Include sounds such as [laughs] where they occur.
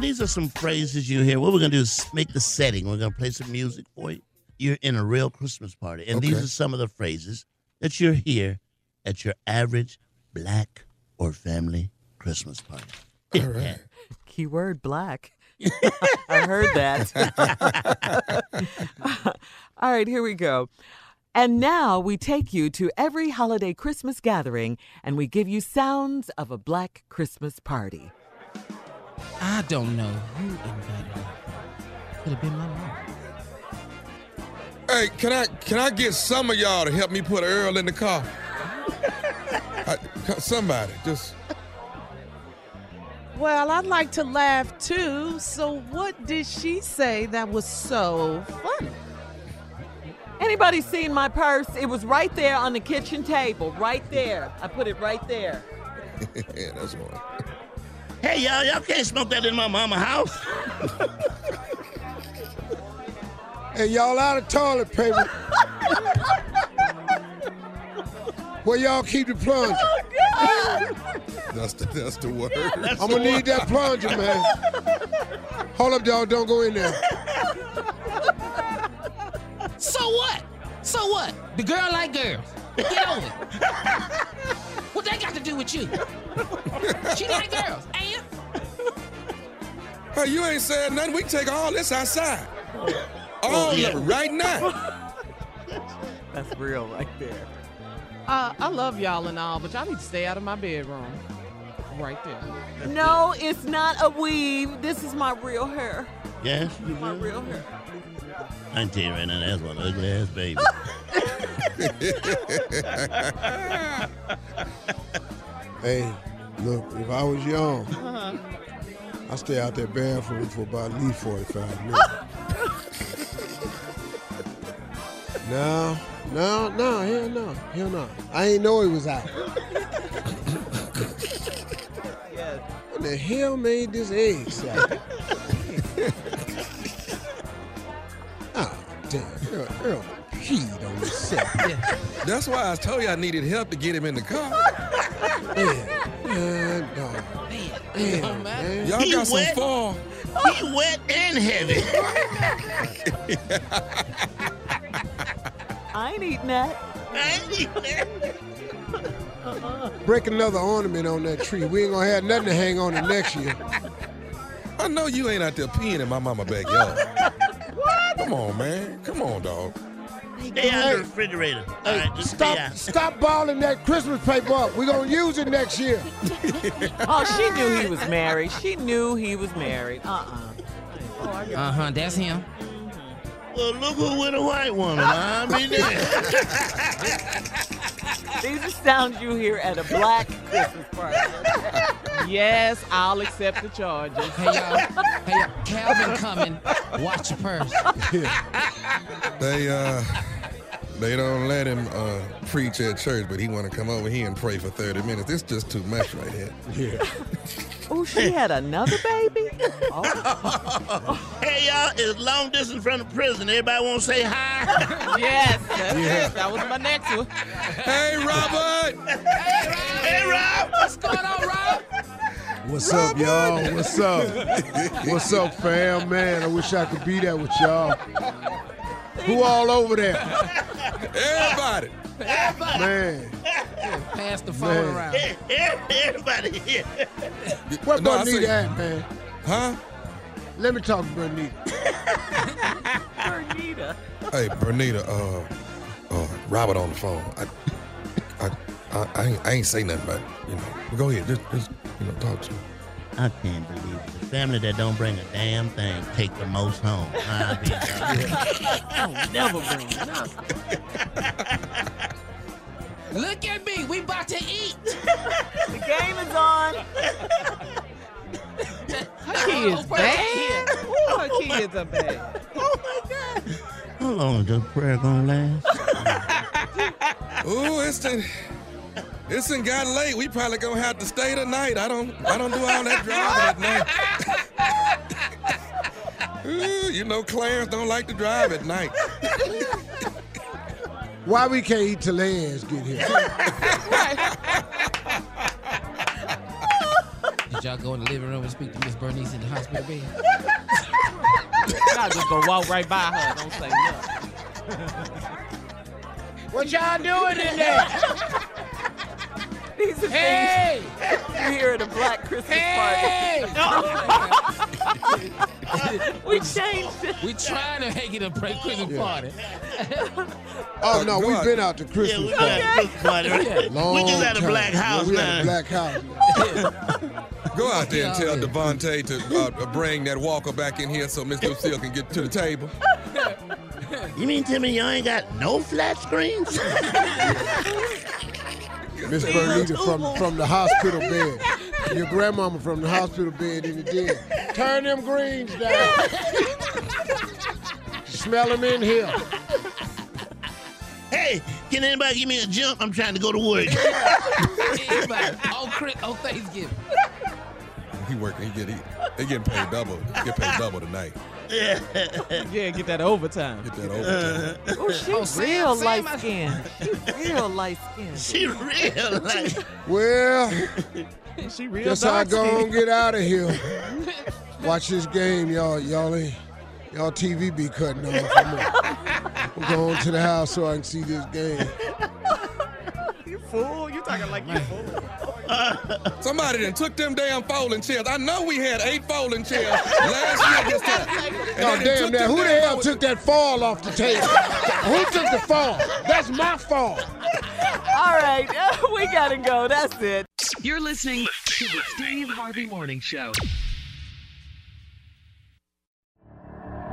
These are some phrases you hear. What we're going to do is make the setting. We're going to play some music for you. You're in a real Christmas party. And these are some of the phrases that you're here at your average black or family Christmas party. All right. [laughs] Keyword black. [laughs] I heard that. [laughs] All right, here we go. And now we take you to every holiday Christmas gathering and we give you sounds of a black Christmas party. I don't know who invited her. Could have been my mom. Hey, can I can I get some of y'all to help me put Earl in the car? [laughs] I, somebody, just Well, I'd like to laugh too. So, what did she say that was so funny? Anybody seen my purse? It was right there on the kitchen table, right there. I put it right there. [laughs] yeah, that's one. Hey, y'all, y'all can't smoke that in my mama house. Hey, y'all out of toilet paper. Where y'all keep the plunger? That's the that's the word. I'm gonna need that plunger, man. Hold up, dog. Don't go in there. So what? So what? The girl like girls. Get over it. what that got to do with you? She like girls, and Hey, you ain't said nothing. We can take all this outside. All yeah. of it right now. [laughs] That's real right there. Uh, I love y'all and all, but y'all need to stay out of my bedroom. Right there. No, it's not a weave. This is my real hair. yes, you My real hair. I can tell you right now, that's one ugly ass baby. [laughs] Hey, look, if I was young, I'd stay out that bathroom for about at least 45 minutes. [laughs] no, no, no, hell no, hell no. I ain't know he was out. [laughs] What the hell made this egg salad? [laughs] oh, damn, Earl, Earl peed on himself. That's why I told you I needed help to get him in the car. Man, man, dog. Damn, man. Y'all He got some wet. fall. He wet and heavy. [laughs] I ain't eating that. Break another ornament on that tree. We ain't gonna have nothing to hang on it next year. I know you ain't out there peeing in my mama backyard. [laughs] Come on, man. Come on, dog. Stay out the refrigerator. All right, just stay Stop, out. stop balling that Christmas paper up. We're gonna use it next year. [laughs] Oh, she knew he was married. She knew he was married. Uh-uh. Uh huh. That's him. Well, look who with a white woman. I mean, [laughs] These are sounds you hear at a black Christmas party. [laughs] Yes, I'll accept the charges. Hey y'all. Hey y'all. Calvin coming. Watch your purse. [laughs] They uh they don't let him uh preach at church, but he wanna come over here and pray for 30 minutes. It's just too much right here. Yeah. Oh, she had another baby? Oh, [laughs] hey, y'all, it's long distance from the prison. Everybody want to say hi? [laughs] Yes, that's it. That was my next one. Hey Robert! hey, Rob. What's going on, Rob? What's up, y'all? What's up? What's up, fam? Man, I wish I could be there with y'all. Who all over there? Everybody! Everybody. Man, Pass the phone Man. around. Everybody here. where No, I Bernita see- at, man? Huh? Let me talk to Bernita. Bernita. Hey, Bernita, uh, uh, Robert on the phone. I, I, I, I, ain't, I ain't say nothing but. You know, go ahead, just, just, you know, talk to. I can't believe it. The family that don't bring a damn thing take the most home. I be [laughs] Never bring it up. Look at me. We about to eat. The game is on. [laughs] Her kids oh, bad. Ooh, her kids are bad. [laughs] Oh, my God. How long is this prayer gonna last? Ooh, it's the, it's done got late. We probably gonna have to stay tonight. I don't, I don't do all that driving at night. [laughs] Ooh, you know, Clarence don't like to drive at night. [laughs] Why we can't eat till their ass get here? [laughs] Did y'all go in the living room and speak to Miss Bernice in the hospital bed? Y'all just gonna walk right by her. Don't say nothing. What y'all doing in there? These are Hey! things you hear at a black Christmas Hey! party. [laughs] we changed it. We trying to make it a pre Christmas party. [laughs] Oh no, Go we've been out to Christmas we party. got a Christmas party, right? Long we just at a black house yeah, we now. at a black house. Go out there and tell Yeah. Devontae to uh, bring that walker back in here so Miss Lucille can get to the table. You mean tell me y'all ain't got no flat screens? [laughs] Miss Bernita from from the hospital [laughs] bed. Your grandmama from the hospital bed in the den. Turn them greens down. [laughs] Smell them in here. hey, can anybody give me a jump? I'm trying to go to work. [laughs] Anybody? Oh, Chris, oh, Thanksgiving. He working. He get he, they getting paid double. Get paid double tonight. [laughs] Yeah, yeah, get that overtime. Get that overtime. Oh, she Oh, real Sam, light I- skinned. She real light skin. [laughs] she real like Well, [laughs] She real guess I dark go skinned. and get out of here. Watch this game, y'all. Y'all ain't. Y'all TV be cutting off. I'm I'm going to the house so I can see this game. You fool. You talking like you fool. [laughs] Somebody done took them damn folding chairs. I know we had eight folding chairs last year [laughs] this time. And Oh damn took that! Who the hell fold- took that fall off the table? [laughs] Who took the fall? That's my fall. All right, we gotta go. That's it. You're listening to the Steve Harvey Morning Show.